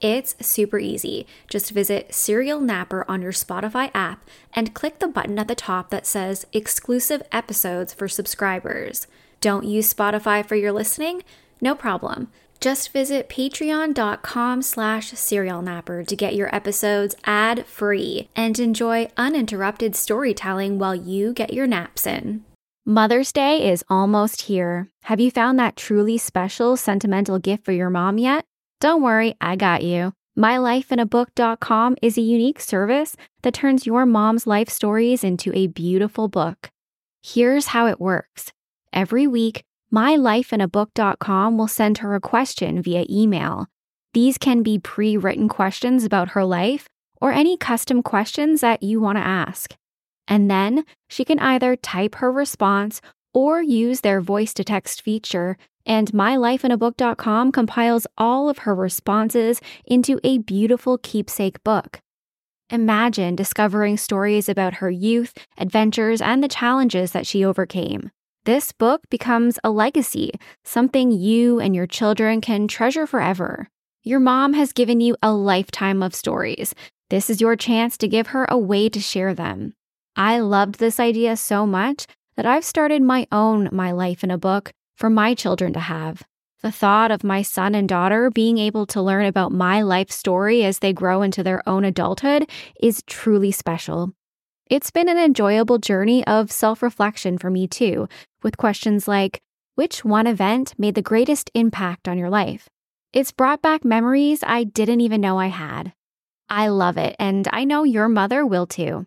It's super easy. Just visit Serial Napper on your Spotify app and click the button at the top that says Exclusive Episodes for Subscribers. Don't use Spotify for your listening? No problem. Just visit patreon.com slash serialnapper to get your episodes ad-free and enjoy uninterrupted storytelling while you get your naps in. Mother's Day is almost here. Have you found that truly special sentimental gift for your mom yet? Don't worry, I got you. MyLifeInABook.com is a unique service that turns your mom's life stories into a beautiful book. Here's how it works. Every week, MyLifeInABook.com will send her a question via email. These can be pre written questions about her life or any custom questions that you want to ask. And then she can either type her response or use their voice to text feature and mylifeinabook.com compiles all of her responses into a beautiful keepsake book. Imagine discovering stories about her youth, adventures, and the challenges that she overcame. This book becomes a legacy, something you and your children can treasure forever. Your mom has given you a lifetime of stories. This is your chance to give her a way to share them. I loved this idea so much that I've started my own My Life in a Book for my children to have. The thought of my son and daughter being able to learn about my life story as they grow into their own adulthood is truly special. It's been an enjoyable journey of self reflection for me too, with questions like which one event made the greatest impact on your life? It's brought back memories I didn't even know I had. I love it, and I know your mother will too.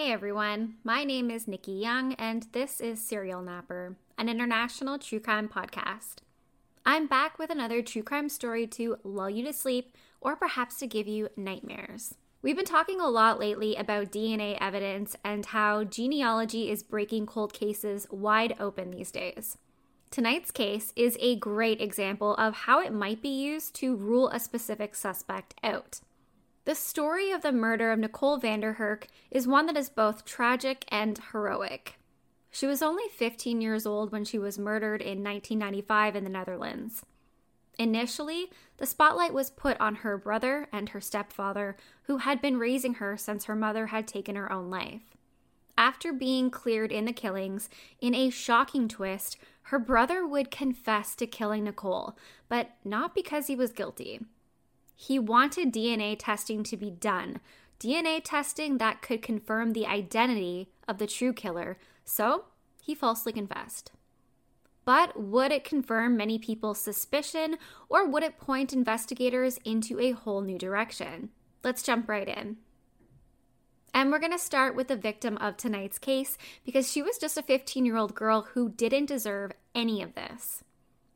Hey everyone, my name is Nikki Young, and this is Serial Napper, an international true crime podcast. I'm back with another true crime story to lull you to sleep or perhaps to give you nightmares. We've been talking a lot lately about DNA evidence and how genealogy is breaking cold cases wide open these days. Tonight's case is a great example of how it might be used to rule a specific suspect out. The story of the murder of Nicole van den Hurk is one that is both tragic and heroic. She was only 15 years old when she was murdered in 1995 in the Netherlands. Initially, the spotlight was put on her brother and her stepfather, who had been raising her since her mother had taken her own life. After being cleared in the killings, in a shocking twist, her brother would confess to killing Nicole, but not because he was guilty. He wanted DNA testing to be done, DNA testing that could confirm the identity of the true killer, so he falsely confessed. But would it confirm many people's suspicion, or would it point investigators into a whole new direction? Let's jump right in. And we're going to start with the victim of tonight's case because she was just a 15 year old girl who didn't deserve any of this.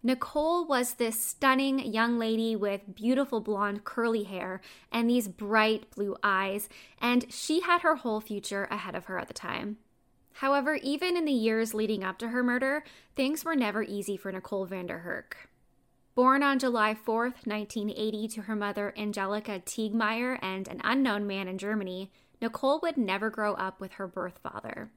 Nicole was this stunning young lady with beautiful blonde curly hair and these bright blue eyes, and she had her whole future ahead of her at the time. However, even in the years leading up to her murder, things were never easy for Nicole van den Hurk. Born on July 4th, 1980, to her mother Angelica Teigmeyer and an unknown man in Germany, Nicole would never grow up with her birth father.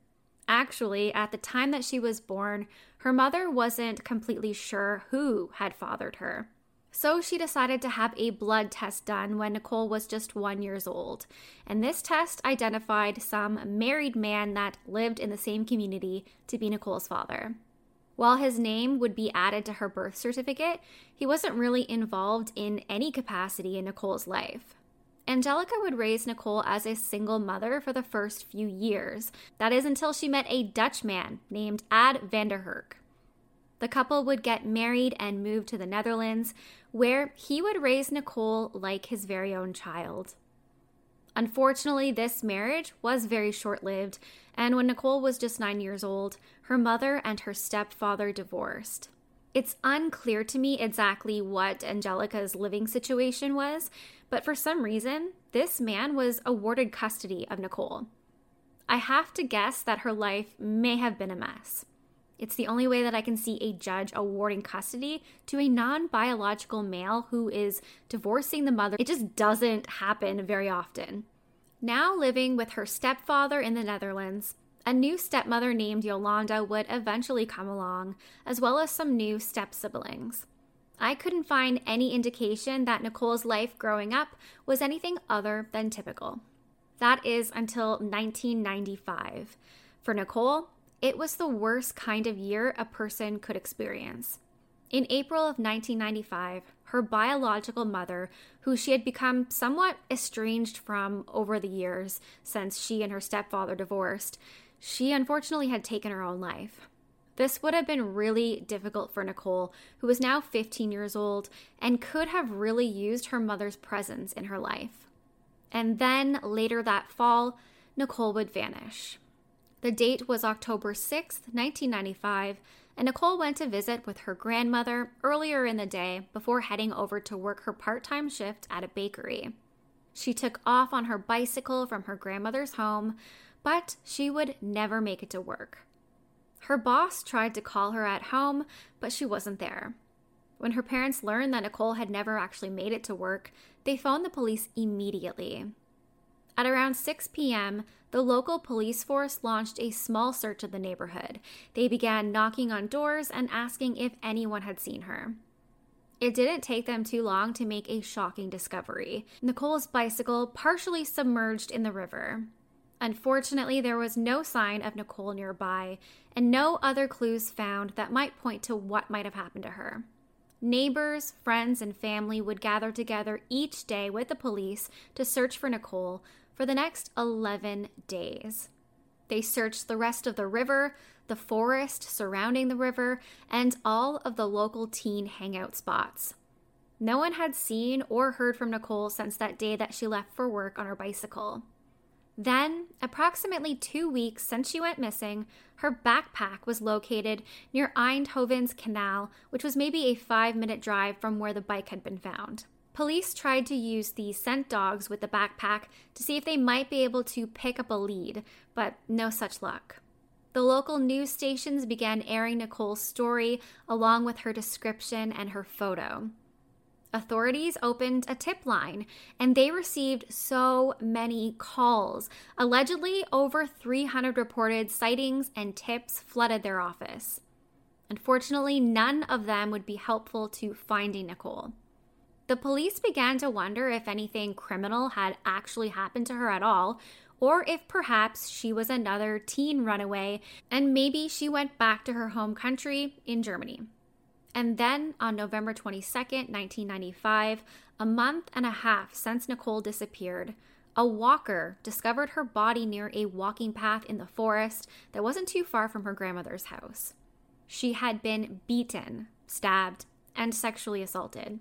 Actually, at the time that she was born, her mother wasn't completely sure who had fathered her. So she decided to have a blood test done when Nicole was just one years old. And this test identified some married man that lived in the same community to be Nicole's father. While his name would be added to her birth certificate, he wasn't really involved in any capacity in Nicole's life. Angelica would raise Nicole as a single mother for the first few years. That is until she met a Dutch man named Ad van den Hurk. The couple would get married and move to the Netherlands, where he would raise Nicole like his very own child. Unfortunately, this marriage was very short lived, and when Nicole was just nine years old, her mother and her stepfather divorced. It's unclear to me exactly what Angelica's living situation was, but for some reason, this man was awarded custody of Nicole. I have to guess that her life may have been a mess. It's the only way that I can see a judge awarding custody to a non biological male who is divorcing the mother. It just doesn't happen very often. Now living with her stepfather in the Netherlands, a new stepmother named Yolanda would eventually come along, as well as some new step siblings. I couldn't find any indication that Nicole's life growing up was anything other than typical. That is until 1995. For Nicole, it was the worst kind of year a person could experience. In April of 1995, her biological mother, who she had become somewhat estranged from over the years since she and her stepfather divorced, she unfortunately had taken her own life. This would have been really difficult for Nicole, who was now 15 years old and could have really used her mother's presence in her life. And then later that fall, Nicole would vanish. The date was October 6, 1995, and Nicole went to visit with her grandmother earlier in the day before heading over to work her part time shift at a bakery. She took off on her bicycle from her grandmother's home, but she would never make it to work. Her boss tried to call her at home, but she wasn't there. When her parents learned that Nicole had never actually made it to work, they phoned the police immediately. At around 6 p.m., the local police force launched a small search of the neighborhood. They began knocking on doors and asking if anyone had seen her. It didn't take them too long to make a shocking discovery Nicole's bicycle partially submerged in the river. Unfortunately, there was no sign of Nicole nearby, and no other clues found that might point to what might have happened to her. Neighbors, friends, and family would gather together each day with the police to search for Nicole for the next 11 days. They searched the rest of the river, the forest surrounding the river, and all of the local teen hangout spots. No one had seen or heard from Nicole since that day that she left for work on her bicycle. Then, approximately two weeks since she went missing, her backpack was located near Eindhoven's canal, which was maybe a five minute drive from where the bike had been found. Police tried to use the scent dogs with the backpack to see if they might be able to pick up a lead, but no such luck. The local news stations began airing Nicole's story along with her description and her photo. Authorities opened a tip line and they received so many calls. Allegedly, over 300 reported sightings and tips flooded their office. Unfortunately, none of them would be helpful to finding Nicole. The police began to wonder if anything criminal had actually happened to her at all, or if perhaps she was another teen runaway and maybe she went back to her home country in Germany. And then on November 22nd, 1995, a month and a half since Nicole disappeared, a walker discovered her body near a walking path in the forest that wasn't too far from her grandmother's house. She had been beaten, stabbed, and sexually assaulted.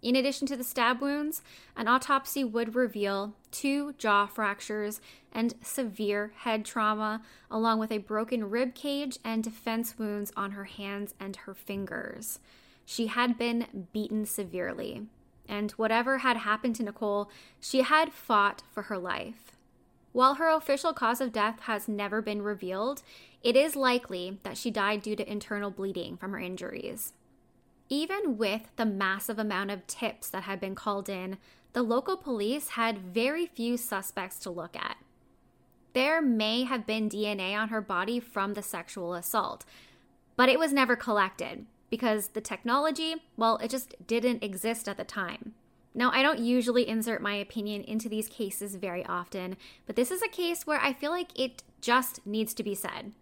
In addition to the stab wounds, an autopsy would reveal two jaw fractures and severe head trauma, along with a broken rib cage and defense wounds on her hands and her fingers. She had been beaten severely, and whatever had happened to Nicole, she had fought for her life. While her official cause of death has never been revealed, it is likely that she died due to internal bleeding from her injuries. Even with the massive amount of tips that had been called in, the local police had very few suspects to look at. There may have been DNA on her body from the sexual assault, but it was never collected because the technology, well, it just didn't exist at the time. Now, I don't usually insert my opinion into these cases very often, but this is a case where I feel like it just needs to be said.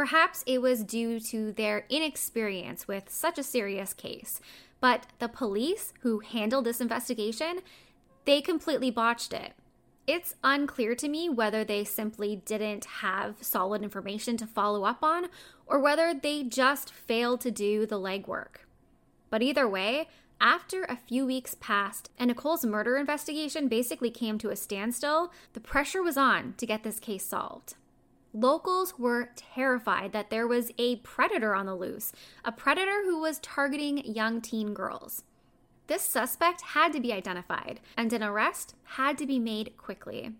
Perhaps it was due to their inexperience with such a serious case, but the police who handled this investigation, they completely botched it. It's unclear to me whether they simply didn't have solid information to follow up on or whether they just failed to do the legwork. But either way, after a few weeks passed and Nicole's murder investigation basically came to a standstill, the pressure was on to get this case solved. Locals were terrified that there was a predator on the loose, a predator who was targeting young teen girls. This suspect had to be identified, and an arrest had to be made quickly.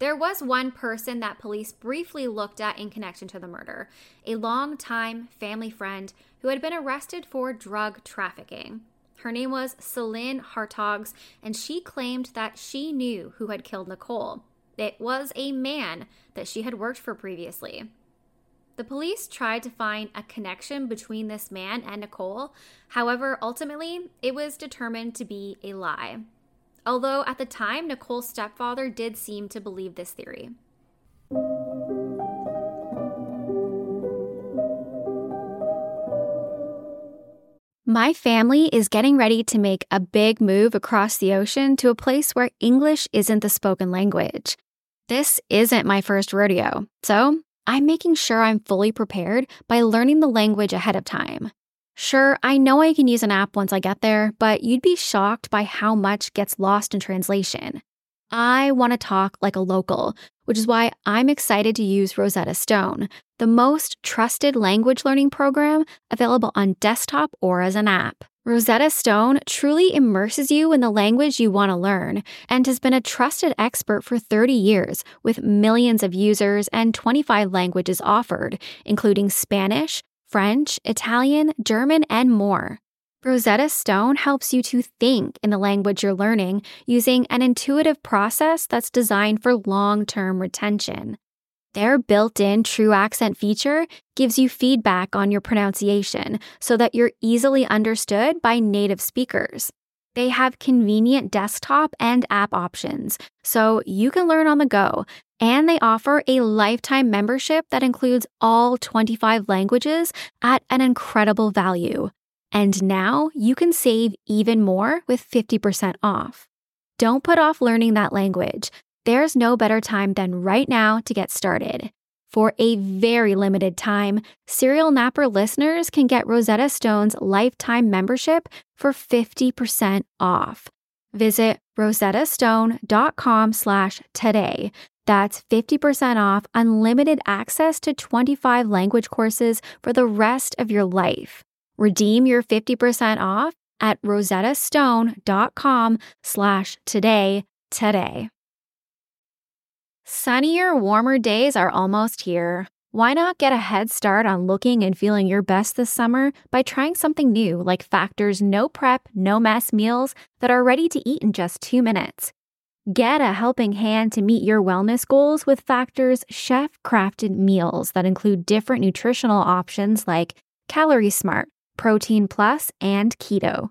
There was one person that police briefly looked at in connection to the murder a long-time family friend who had been arrested for drug trafficking. Her name was Celine Hartogs, and she claimed that she knew who had killed Nicole. It was a man that she had worked for previously. The police tried to find a connection between this man and Nicole. However, ultimately, it was determined to be a lie. Although at the time, Nicole's stepfather did seem to believe this theory. My family is getting ready to make a big move across the ocean to a place where English isn't the spoken language. This isn't my first rodeo, so I'm making sure I'm fully prepared by learning the language ahead of time. Sure, I know I can use an app once I get there, but you'd be shocked by how much gets lost in translation. I want to talk like a local, which is why I'm excited to use Rosetta Stone, the most trusted language learning program available on desktop or as an app. Rosetta Stone truly immerses you in the language you want to learn and has been a trusted expert for 30 years with millions of users and 25 languages offered, including Spanish, French, Italian, German, and more. Rosetta Stone helps you to think in the language you're learning using an intuitive process that's designed for long term retention. Their built in true accent feature gives you feedback on your pronunciation so that you're easily understood by native speakers. They have convenient desktop and app options, so you can learn on the go. And they offer a lifetime membership that includes all 25 languages at an incredible value. And now you can save even more with 50% off. Don't put off learning that language. There's no better time than right now to get started. For a very limited time, Serial Napper listeners can get Rosetta Stone's lifetime membership for 50% off. Visit rosettastone.com slash today. That's 50% off unlimited access to 25 language courses for the rest of your life. Redeem your 50% off at rosettastone.com slash today today. Sunnier, warmer days are almost here. Why not get a head start on looking and feeling your best this summer by trying something new like Factor's no prep, no mess meals that are ready to eat in just two minutes? Get a helping hand to meet your wellness goals with Factor's chef crafted meals that include different nutritional options like Calorie Smart, Protein Plus, and Keto.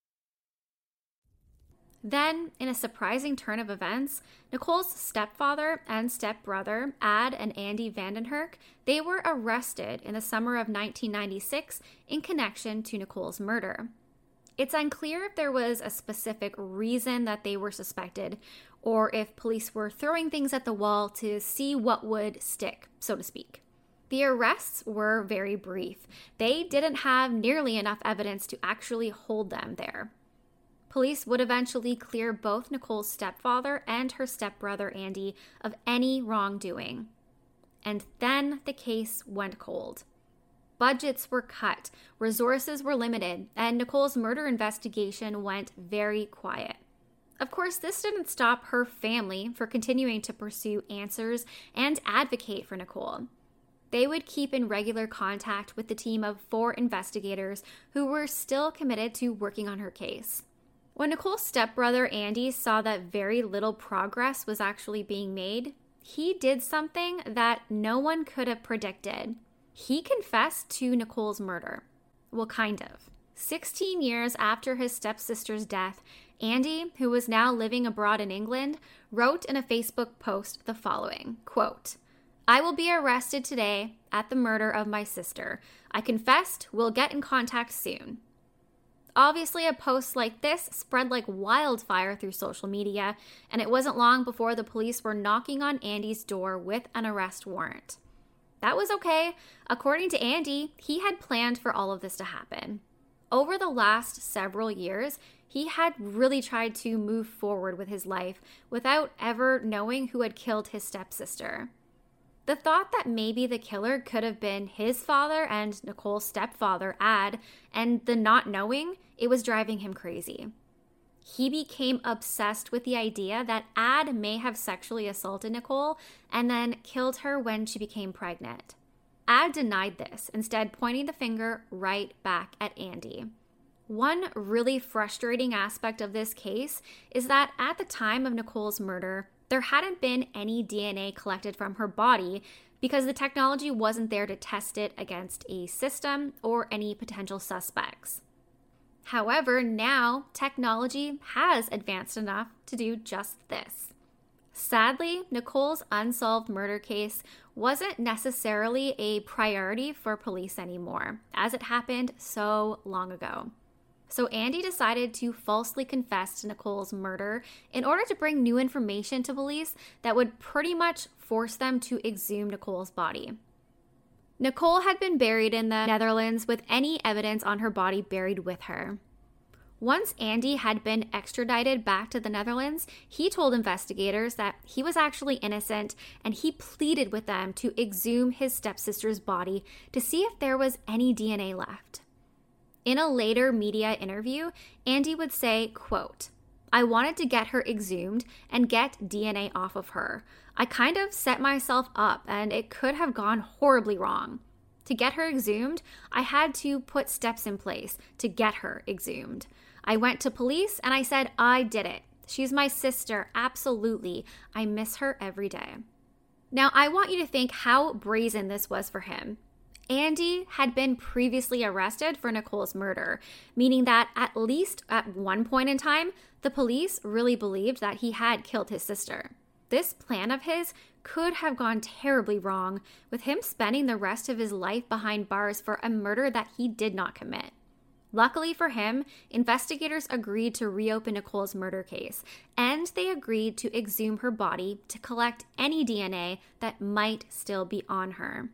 Then, in a surprising turn of events, Nicole's stepfather and stepbrother, Ad and Andy van den Hurk, they were arrested in the summer of 1996 in connection to Nicole's murder. It's unclear if there was a specific reason that they were suspected or if police were throwing things at the wall to see what would stick, so to speak. The arrests were very brief. They didn't have nearly enough evidence to actually hold them there. Police would eventually clear both Nicole's stepfather and her stepbrother Andy of any wrongdoing. And then the case went cold. Budgets were cut, resources were limited, and Nicole's murder investigation went very quiet. Of course, this didn't stop her family for continuing to pursue answers and advocate for Nicole. They would keep in regular contact with the team of four investigators who were still committed to working on her case. When Nicole's stepbrother Andy saw that very little progress was actually being made, he did something that no one could have predicted. He confessed to Nicole's murder. Well, kind of. 16 years after his stepsister's death, Andy, who was now living abroad in England, wrote in a Facebook post the following quote, I will be arrested today at the murder of my sister. I confessed, we'll get in contact soon. Obviously, a post like this spread like wildfire through social media, and it wasn't long before the police were knocking on Andy's door with an arrest warrant. That was okay. According to Andy, he had planned for all of this to happen. Over the last several years, he had really tried to move forward with his life without ever knowing who had killed his stepsister. The thought that maybe the killer could have been his father and Nicole's stepfather, Ad, and the not knowing, it was driving him crazy. He became obsessed with the idea that Ad may have sexually assaulted Nicole and then killed her when she became pregnant. Ad denied this, instead, pointing the finger right back at Andy. One really frustrating aspect of this case is that at the time of Nicole's murder, there hadn't been any DNA collected from her body because the technology wasn't there to test it against a system or any potential suspects. However, now technology has advanced enough to do just this. Sadly, Nicole's unsolved murder case wasn't necessarily a priority for police anymore, as it happened so long ago. So Andy decided to falsely confess to Nicole's murder in order to bring new information to police that would pretty much force them to exhume Nicole's body. Nicole had been buried in the Netherlands with any evidence on her body buried with her. Once Andy had been extradited back to the Netherlands, he told investigators that he was actually innocent and he pleaded with them to exhume his stepsister's body to see if there was any DNA left. In a later media interview, Andy would say, quote, I wanted to get her exhumed and get DNA off of her. I kind of set myself up and it could have gone horribly wrong. To get her exhumed, I had to put steps in place to get her exhumed. I went to police and I said, I did it. She's my sister, absolutely. I miss her every day. Now, I want you to think how brazen this was for him. Andy had been previously arrested for Nicole's murder, meaning that at least at one point in time, the police really believed that he had killed his sister. This plan of his could have gone terribly wrong, with him spending the rest of his life behind bars for a murder that he did not commit. Luckily for him, investigators agreed to reopen Nicole's murder case, and they agreed to exhume her body to collect any DNA that might still be on her.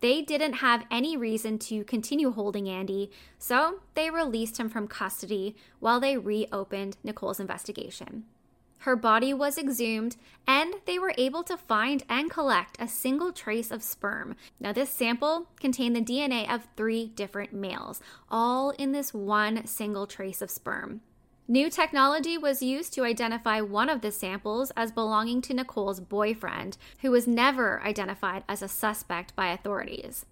They didn't have any reason to continue holding Andy, so they released him from custody while they reopened Nicole's investigation. Her body was exhumed, and they were able to find and collect a single trace of sperm. Now, this sample contained the DNA of three different males, all in this one single trace of sperm. New technology was used to identify one of the samples as belonging to Nicole's boyfriend, who was never identified as a suspect by authorities.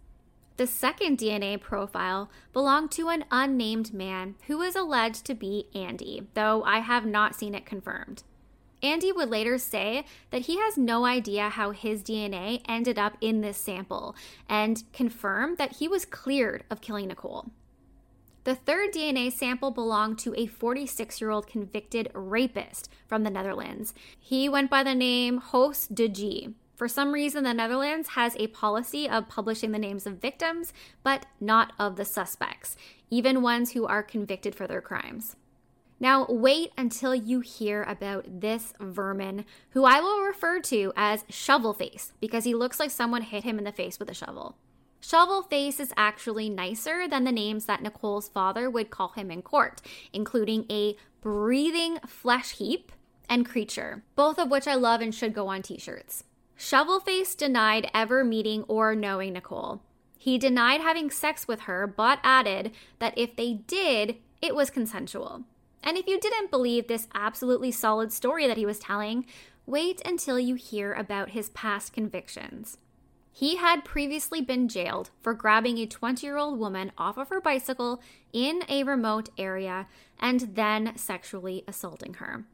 The second DNA profile belonged to an unnamed man who was alleged to be Andy, though I have not seen it confirmed. Andy would later say that he has no idea how his DNA ended up in this sample and confirm that he was cleared of killing Nicole. The third DNA sample belonged to a 46 year old convicted rapist from the Netherlands. He went by the name Jos de G. For some reason, the Netherlands has a policy of publishing the names of victims, but not of the suspects, even ones who are convicted for their crimes. Now, wait until you hear about this vermin, who I will refer to as Shovel Face because he looks like someone hit him in the face with a shovel. Shovel Face is actually nicer than the names that Nicole's father would call him in court, including a breathing flesh heap and creature, both of which I love and should go on t shirts. Shovel Face denied ever meeting or knowing Nicole. He denied having sex with her, but added that if they did, it was consensual. And if you didn't believe this absolutely solid story that he was telling, wait until you hear about his past convictions. He had previously been jailed for grabbing a 20 year old woman off of her bicycle in a remote area and then sexually assaulting her.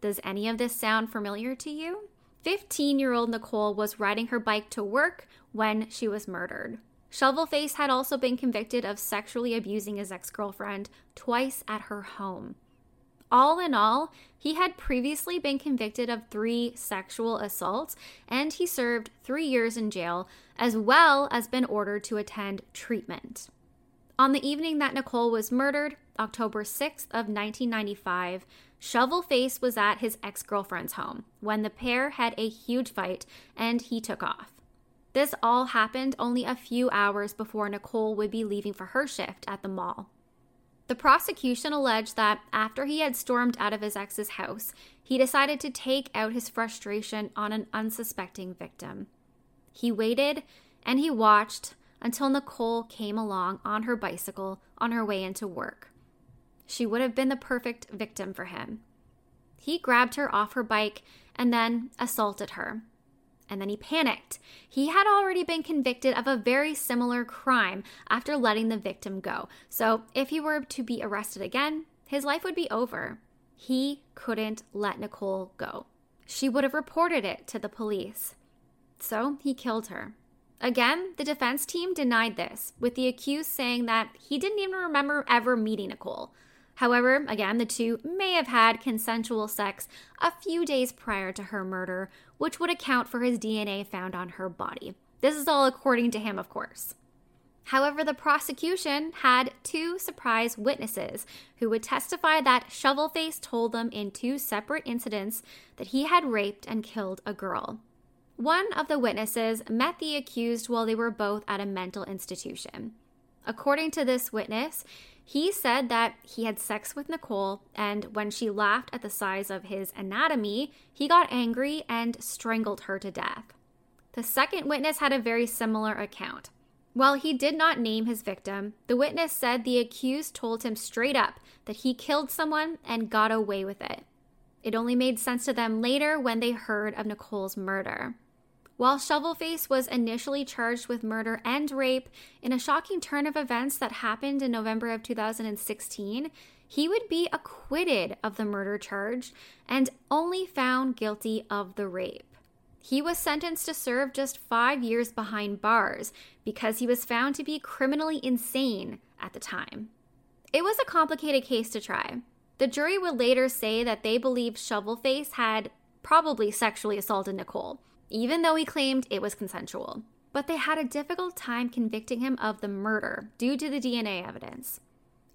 Does any of this sound familiar to you? 15 year old Nicole was riding her bike to work when she was murdered. Shovelface had also been convicted of sexually abusing his ex girlfriend twice at her home. All in all, he had previously been convicted of three sexual assaults and he served three years in jail, as well as been ordered to attend treatment. On the evening that Nicole was murdered, October 6th of 1995, Shovelface was at his ex-girlfriend's home when the pair had a huge fight and he took off. This all happened only a few hours before Nicole would be leaving for her shift at the mall. The prosecution alleged that after he had stormed out of his ex's house, he decided to take out his frustration on an unsuspecting victim. He waited and he watched until Nicole came along on her bicycle on her way into work. She would have been the perfect victim for him. He grabbed her off her bike and then assaulted her and then he panicked. He had already been convicted of a very similar crime after letting the victim go. So, if he were to be arrested again, his life would be over. He couldn't let Nicole go. She would have reported it to the police. So, he killed her. Again, the defense team denied this, with the accused saying that he didn't even remember ever meeting Nicole. However, again, the two may have had consensual sex a few days prior to her murder, which would account for his DNA found on her body. This is all according to him, of course. However, the prosecution had two surprise witnesses who would testify that Shovelface told them in two separate incidents that he had raped and killed a girl. One of the witnesses met the accused while they were both at a mental institution. According to this witness, he said that he had sex with Nicole, and when she laughed at the size of his anatomy, he got angry and strangled her to death. The second witness had a very similar account. While he did not name his victim, the witness said the accused told him straight up that he killed someone and got away with it. It only made sense to them later when they heard of Nicole's murder. While Shovelface was initially charged with murder and rape, in a shocking turn of events that happened in November of 2016, he would be acquitted of the murder charge and only found guilty of the rape. He was sentenced to serve just five years behind bars because he was found to be criminally insane at the time. It was a complicated case to try. The jury would later say that they believed Shovelface had probably sexually assaulted Nicole, even though he claimed it was consensual. But they had a difficult time convicting him of the murder due to the DNA evidence.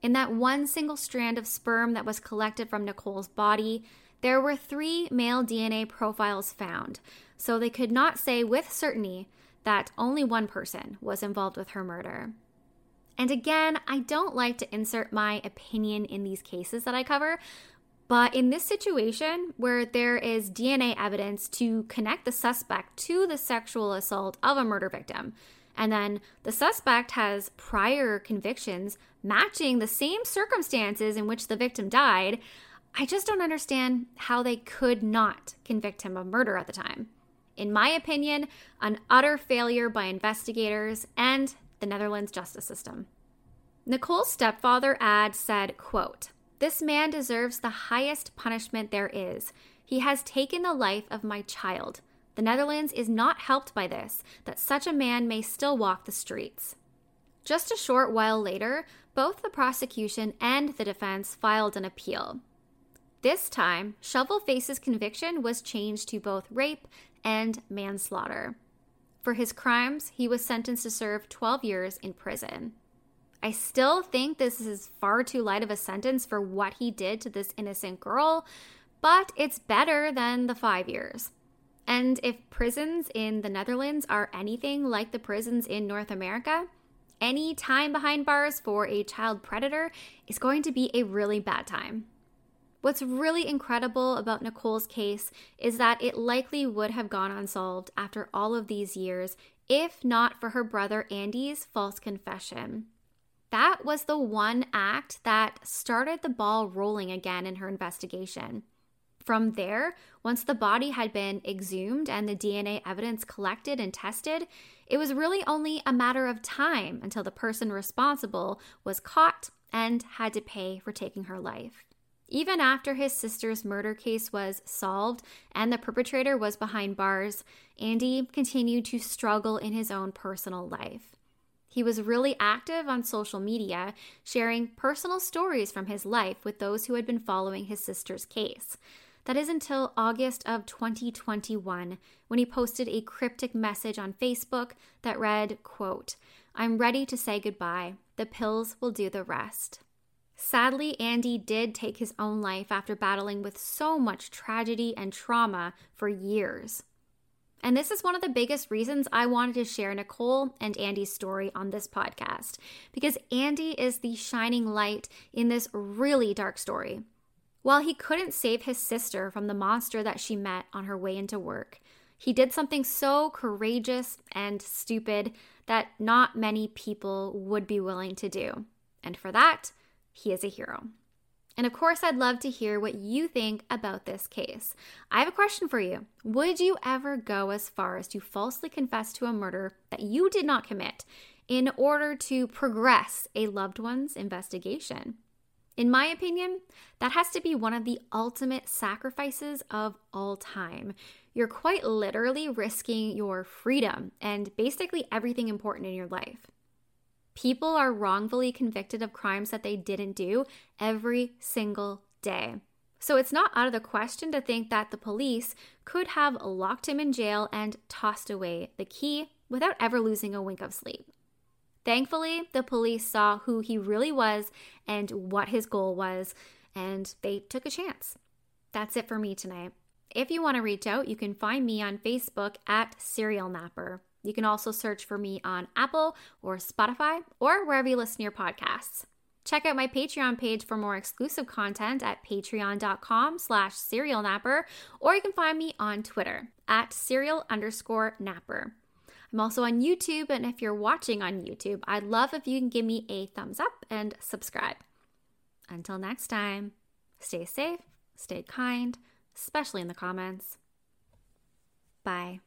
In that one single strand of sperm that was collected from Nicole's body, there were three male DNA profiles found, so they could not say with certainty that only one person was involved with her murder. And again, I don't like to insert my opinion in these cases that I cover, but in this situation, where there is DNA evidence to connect the suspect to the sexual assault of a murder victim, and then the suspect has prior convictions matching the same circumstances in which the victim died, I just don't understand how they could not convict him of murder at the time. In my opinion, an utter failure by investigators and the Netherlands justice system. Nicole's stepfather ad said, quote, this man deserves the highest punishment there is. He has taken the life of my child. The Netherlands is not helped by this, that such a man may still walk the streets. Just a short while later, both the prosecution and the defense filed an appeal. This time, Shovelface's conviction was changed to both rape and manslaughter. For his crimes, he was sentenced to serve 12 years in prison. I still think this is far too light of a sentence for what he did to this innocent girl, but it's better than the five years. And if prisons in the Netherlands are anything like the prisons in North America, any time behind bars for a child predator is going to be a really bad time. What's really incredible about Nicole's case is that it likely would have gone unsolved after all of these years if not for her brother Andy's false confession. That was the one act that started the ball rolling again in her investigation. From there, once the body had been exhumed and the DNA evidence collected and tested, it was really only a matter of time until the person responsible was caught and had to pay for taking her life. Even after his sister's murder case was solved and the perpetrator was behind bars, Andy continued to struggle in his own personal life. He was really active on social media, sharing personal stories from his life with those who had been following his sister's case. That is until August of 2021 when he posted a cryptic message on Facebook that read, quote, "I'm ready to say goodbye. The pills will do the rest." Sadly, Andy did take his own life after battling with so much tragedy and trauma for years. And this is one of the biggest reasons I wanted to share Nicole and Andy's story on this podcast, because Andy is the shining light in this really dark story. While he couldn't save his sister from the monster that she met on her way into work, he did something so courageous and stupid that not many people would be willing to do. And for that, he is a hero. And of course, I'd love to hear what you think about this case. I have a question for you. Would you ever go as far as to falsely confess to a murder that you did not commit in order to progress a loved one's investigation? In my opinion, that has to be one of the ultimate sacrifices of all time. You're quite literally risking your freedom and basically everything important in your life. People are wrongfully convicted of crimes that they didn't do every single day. So it's not out of the question to think that the police could have locked him in jail and tossed away the key without ever losing a wink of sleep. Thankfully, the police saw who he really was and what his goal was, and they took a chance. That's it for me tonight. If you want to reach out, you can find me on Facebook at Serial Napper. You can also search for me on Apple or Spotify or wherever you listen to your podcasts. Check out my Patreon page for more exclusive content at patreon.com slash serialnapper, or you can find me on Twitter at serial underscore napper. I'm also on YouTube, and if you're watching on YouTube, I'd love if you can give me a thumbs up and subscribe. Until next time, stay safe, stay kind, especially in the comments. Bye.